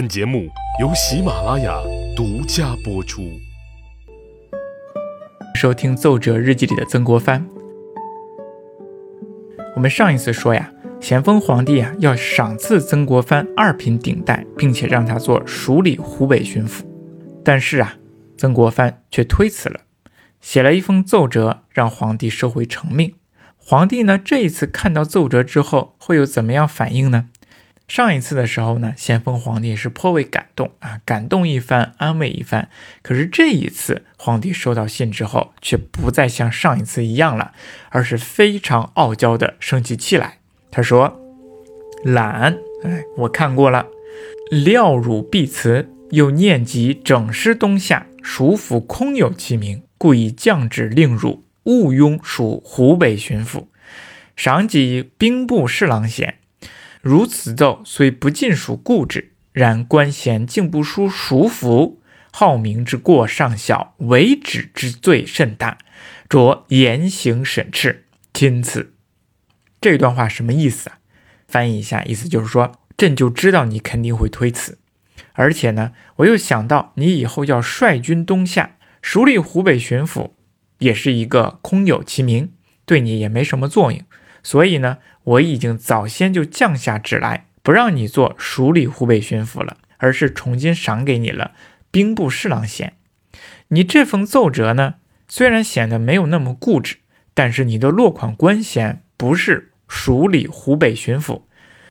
本节目由喜马拉雅独家播出。收听《奏折日记》里的曾国藩。我们上一次说呀，咸丰皇帝啊要赏赐曾国藩二品顶戴，并且让他做署理湖北巡抚。但是啊，曾国藩却推辞了，写了一封奏折让皇帝收回成命。皇帝呢，这一次看到奏折之后会有怎么样反应呢？上一次的时候呢，咸丰皇帝是颇为感动啊，感动一番，安慰一番。可是这一次，皇帝收到信之后，却不再像上一次一样了，而是非常傲娇的生起气来。他说：“懒，哎，我看过了，料汝必辞，又念及整师东夏，蜀府空有其名，故以降旨令汝勿庸蜀湖北巡抚，赏给兵部侍郎衔。”如此奏虽不尽属故制，然官衔竟不输熟服，好名之过尚小，违旨之罪甚大，着严刑审斥。钦此。这段话什么意思啊？翻译一下，意思就是说，朕就知道你肯定会推辞，而且呢，我又想到你以后要率军东下，署理湖北巡抚，也是一个空有其名，对你也没什么作用。所以呢，我已经早先就降下旨来，不让你做署理湖北巡抚了，而是重新赏给你了兵部侍郎衔。你这封奏折呢，虽然显得没有那么固执，但是你的落款官衔不是署理湖北巡抚，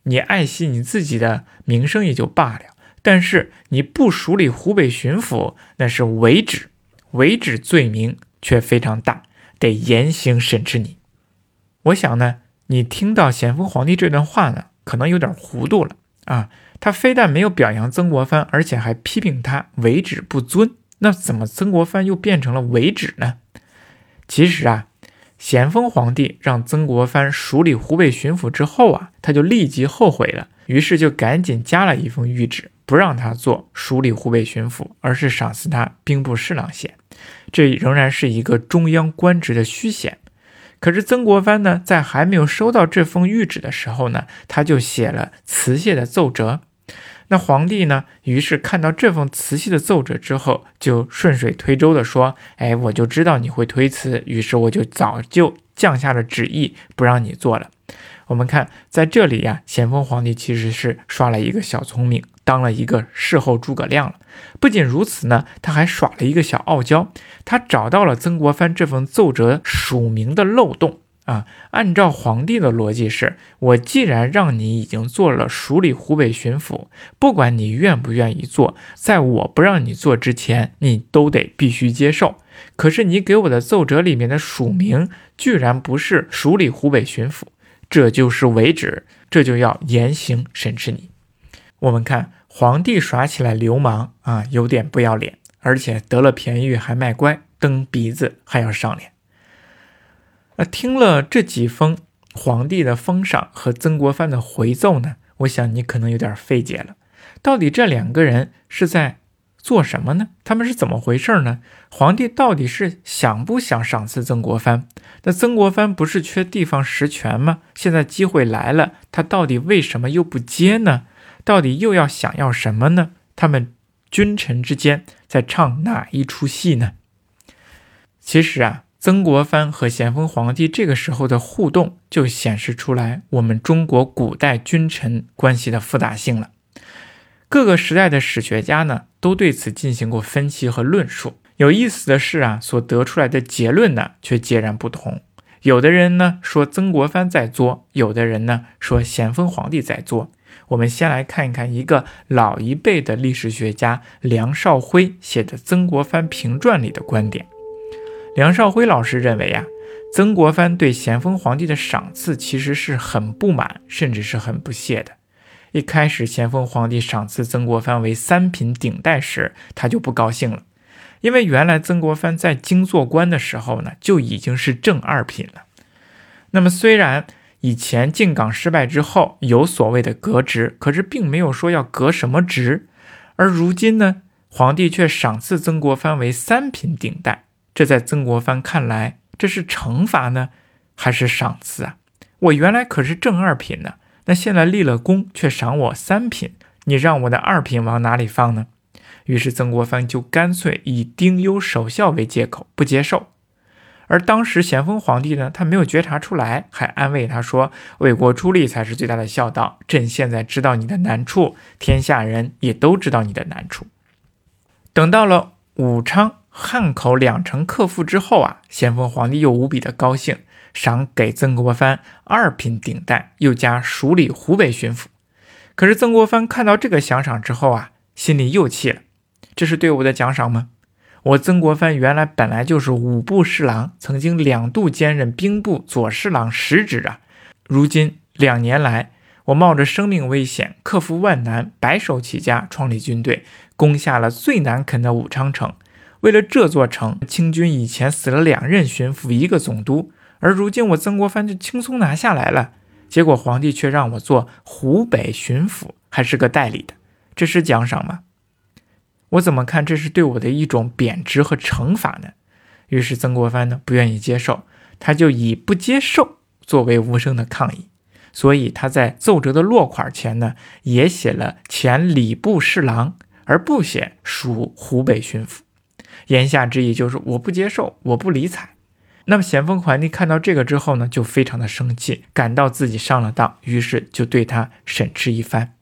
你爱惜你自己的名声也就罢了，但是你不署理湖北巡抚，那是违旨，违旨罪名却非常大，得严刑审斥你。我想呢，你听到咸丰皇帝这段话呢，可能有点糊涂了啊。他非但没有表扬曾国藩，而且还批评他违旨不尊。那怎么曾国藩又变成了违旨呢？其实啊，咸丰皇帝让曾国藩署理湖北巡抚之后啊，他就立即后悔了，于是就赶紧加了一封谕旨，不让他做署理湖北巡抚，而是赏赐他兵部侍郎衔。这仍然是一个中央官职的虚衔。可是曾国藩呢，在还没有收到这封谕旨的时候呢，他就写了辞谢的奏折。那皇帝呢，于是看到这封辞谢的奏折之后，就顺水推舟的说：“哎，我就知道你会推辞，于是我就早就降下了旨意，不让你做了。”我们看在这里呀，咸丰皇帝其实是耍了一个小聪明。当了一个事后诸葛亮了。不仅如此呢，他还耍了一个小傲娇。他找到了曾国藩这份奏折署名的漏洞啊。按照皇帝的逻辑是，我既然让你已经做了署理湖北巡抚，不管你愿不愿意做，在我不让你做之前，你都得必须接受。可是你给我的奏折里面的署名居然不是署理湖北巡抚，这就是违旨，这就要严刑审视你。我们看。皇帝耍起来流氓啊，有点不要脸，而且得了便宜还卖乖，蹬鼻子还要上脸。那听了这几封皇帝的封赏和曾国藩的回奏呢，我想你可能有点费解了。到底这两个人是在做什么呢？他们是怎么回事呢？皇帝到底是想不想赏赐曾国藩？那曾国藩不是缺地方实权吗？现在机会来了，他到底为什么又不接呢？到底又要想要什么呢？他们君臣之间在唱哪一出戏呢？其实啊，曾国藩和咸丰皇帝这个时候的互动，就显示出来我们中国古代君臣关系的复杂性了。各个时代的史学家呢，都对此进行过分析和论述。有意思的是啊，所得出来的结论呢，却截然不同。有的人呢说曾国藩在作，有的人呢说咸丰皇帝在作。我们先来看一看一个老一辈的历史学家梁少辉写的《曾国藩评传》里的观点。梁少辉老师认为啊，曾国藩对咸丰皇帝的赏赐其实是很不满，甚至是很不屑的。一开始，咸丰皇帝赏赐曾国藩为三品顶戴时，他就不高兴了，因为原来曾国藩在京做官的时候呢，就已经是正二品了。那么虽然，以前进港失败之后，有所谓的革职，可是并没有说要革什么职。而如今呢，皇帝却赏赐曾国藩为三品顶戴，这在曾国藩看来，这是惩罚呢，还是赏赐啊？我原来可是正二品呢，那现在立了功却赏我三品，你让我的二品往哪里放呢？于是曾国藩就干脆以丁忧守孝为借口不接受。而当时咸丰皇帝呢，他没有觉察出来，还安慰他说：“为国出力才是最大的孝道。朕现在知道你的难处，天下人也都知道你的难处。”等到了武昌、汉口两城克复之后啊，咸丰皇帝又无比的高兴，赏给曾国藩二品顶戴，又加署理湖北巡抚。可是曾国藩看到这个奖赏之后啊，心里又气了：这是对我的奖赏吗？我曾国藩原来本来就是五部侍郎，曾经两度兼任兵部左侍郎实职啊。如今两年来，我冒着生命危险，克服万难，白手起家，创立军队，攻下了最难啃的武昌城。为了这座城，清军以前死了两任巡抚，一个总督，而如今我曾国藩就轻松拿下来了。结果皇帝却让我做湖北巡抚，还是个代理的，这是奖赏吗？我怎么看这是对我的一种贬值和惩罚呢？于是曾国藩呢不愿意接受，他就以不接受作为无声的抗议。所以他在奏折的落款前呢也写了前礼部侍郎，而不写属湖北巡抚。言下之意就是我不接受，我不理睬。那么咸丰皇帝看到这个之后呢，就非常的生气，感到自己上了当，于是就对他审斥一番。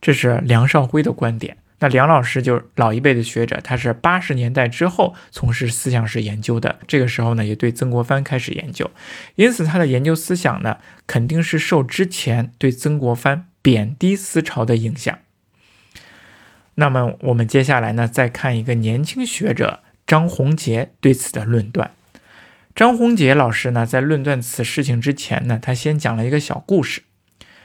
这是梁少辉的观点。那梁老师就是老一辈的学者，他是八十年代之后从事思想史研究的，这个时候呢也对曾国藩开始研究，因此他的研究思想呢肯定是受之前对曾国藩贬低思潮的影响。那么我们接下来呢再看一个年轻学者张宏杰对此的论断。张宏杰老师呢在论断此事情之前呢，他先讲了一个小故事。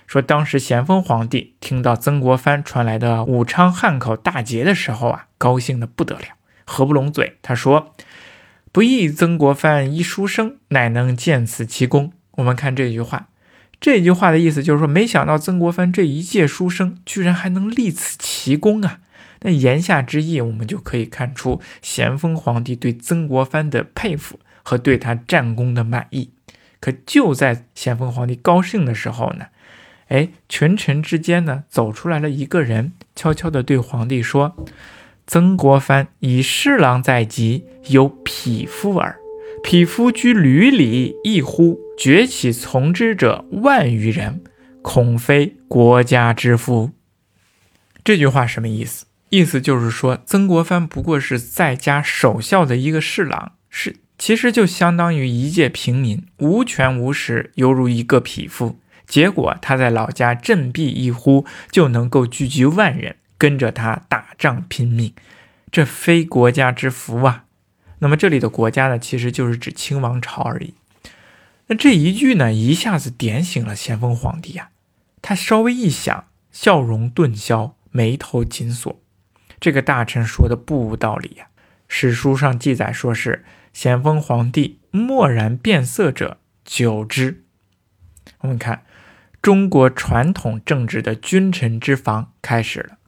说当时咸丰皇帝听到曾国藩传来的武昌汉口大捷的时候啊，高兴的不得了，合不拢嘴。他说：“不义曾国藩一书生，乃能见此奇功。”我们看这句话，这句话的意思就是说，没想到曾国藩这一介书生，居然还能立此奇功啊！那言下之意，我们就可以看出咸丰皇帝对曾国藩的佩服和对他战功的满意。可就在咸丰皇帝高兴的时候呢？哎，群臣之间呢，走出来了一个人，悄悄地对皇帝说：“曾国藩以侍郎在即，有匹夫耳。匹夫居闾里，一呼崛起从之者万余人，恐非国家之福。”这句话什么意思？意思就是说，曾国藩不过是在家守孝的一个侍郎，是其实就相当于一介平民，无权无势，犹如一个匹夫。结果他在老家振臂一呼，就能够聚集万人跟着他打仗拼命，这非国家之福啊！那么这里的国家呢，其实就是指清王朝而已。那这一句呢，一下子点醒了咸丰皇帝呀，他稍微一想，笑容顿消，眉头紧锁。这个大臣说的不无道理呀。史书上记载说是咸丰皇帝默然变色者久之。我们看。中国传统政治的君臣之防开始了。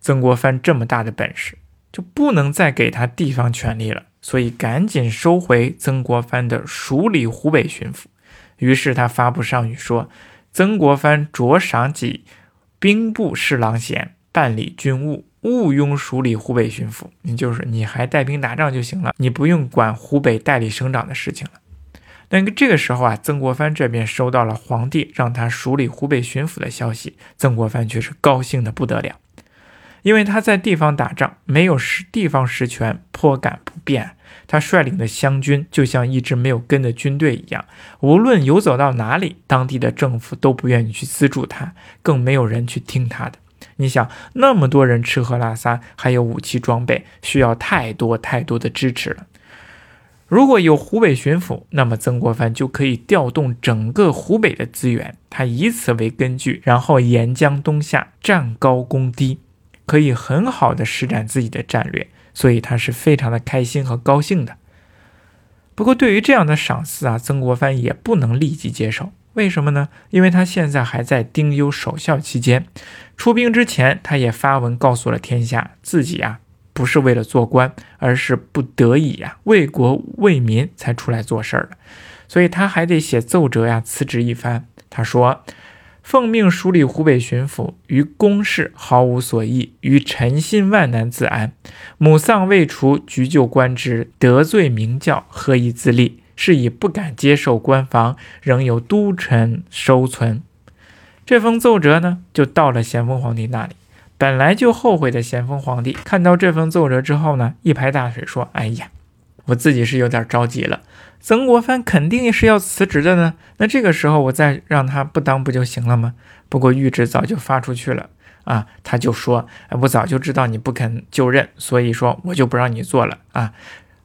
曾国藩这么大的本事，就不能再给他地方权力了，所以赶紧收回曾国藩的署理湖北巡抚。于是他发布上谕说：“曾国藩着赏己兵部侍郎衔，办理军务，勿庸署理湖北巡抚。你就是你还带兵打仗就行了，你不用管湖北代理省长的事情了。”但这个时候啊，曾国藩这边收到了皇帝让他署理湖北巡抚的消息，曾国藩却是高兴的不得了，因为他在地方打仗，没有实地方实权，颇感不便。他率领的湘军就像一支没有根的军队一样，无论游走到哪里，当地的政府都不愿意去资助他，更没有人去听他的。你想，那么多人吃喝拉撒，还有武器装备，需要太多太多的支持了。如果有湖北巡抚，那么曾国藩就可以调动整个湖北的资源，他以此为根据，然后沿江东下，战高攻低，可以很好的施展自己的战略，所以他是非常的开心和高兴的。不过，对于这样的赏赐啊，曾国藩也不能立即接受。为什么呢？因为他现在还在丁忧守孝期间，出兵之前，他也发文告诉了天下，自己啊。不是为了做官，而是不得已呀，为国为民才出来做事儿的，所以他还得写奏折呀，辞职一番。他说：“奉命署理湖北巡抚，于公事毫无所益，于臣心万难自安。母丧未除，局就官职，得罪明教，何以自立？是以不敢接受官房，仍有都臣收存。这封奏折呢，就到了咸丰皇帝那里。本来就后悔的咸丰皇帝看到这封奏折之后呢，一拍大腿说：“哎呀，我自己是有点着急了。曾国藩肯定是要辞职的呢。那这个时候我再让他不当不就行了吗？不过谕旨早就发出去了啊，他就说：我早就知道你不肯就任，所以说我就不让你做了啊。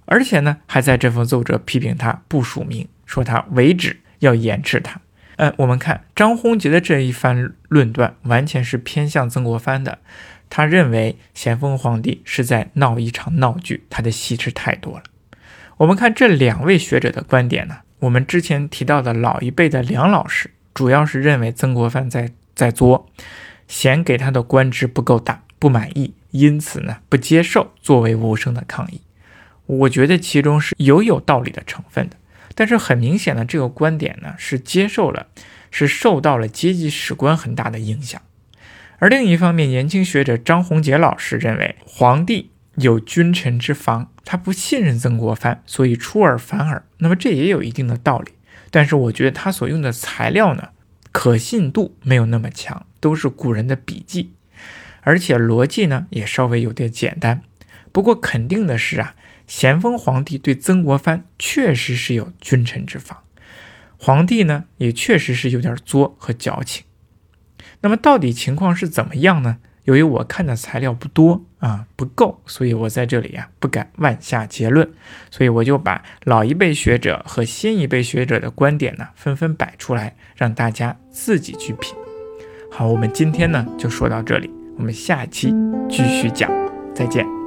而且呢，还在这封奏折批评他不署名，说他违旨要严斥他。”呃，我们看张宏杰的这一番论断，完全是偏向曾国藩的。他认为咸丰皇帝是在闹一场闹剧，他的戏是太多了。我们看这两位学者的观点呢，我们之前提到的老一辈的梁老师，主要是认为曾国藩在在作，嫌给他的官职不够大，不满意，因此呢不接受作为无声的抗议。我觉得其中是有有道理的成分的。但是很明显的，这个观点呢是接受了，是受到了阶级史观很大的影响。而另一方面，年轻学者张宏杰老师认为，皇帝有君臣之防，他不信任曾国藩，所以出尔反尔。那么这也有一定的道理。但是我觉得他所用的材料呢，可信度没有那么强，都是古人的笔记，而且逻辑呢也稍微有点简单。不过肯定的是啊。咸丰皇帝对曾国藩确实是有君臣之防，皇帝呢也确实是有点作和矫情。那么到底情况是怎么样呢？由于我看的材料不多啊，不够，所以我在这里呀不敢妄下结论，所以我就把老一辈学者和新一辈学者的观点呢纷纷摆出来，让大家自己去品。好，我们今天呢就说到这里，我们下期继续讲，再见。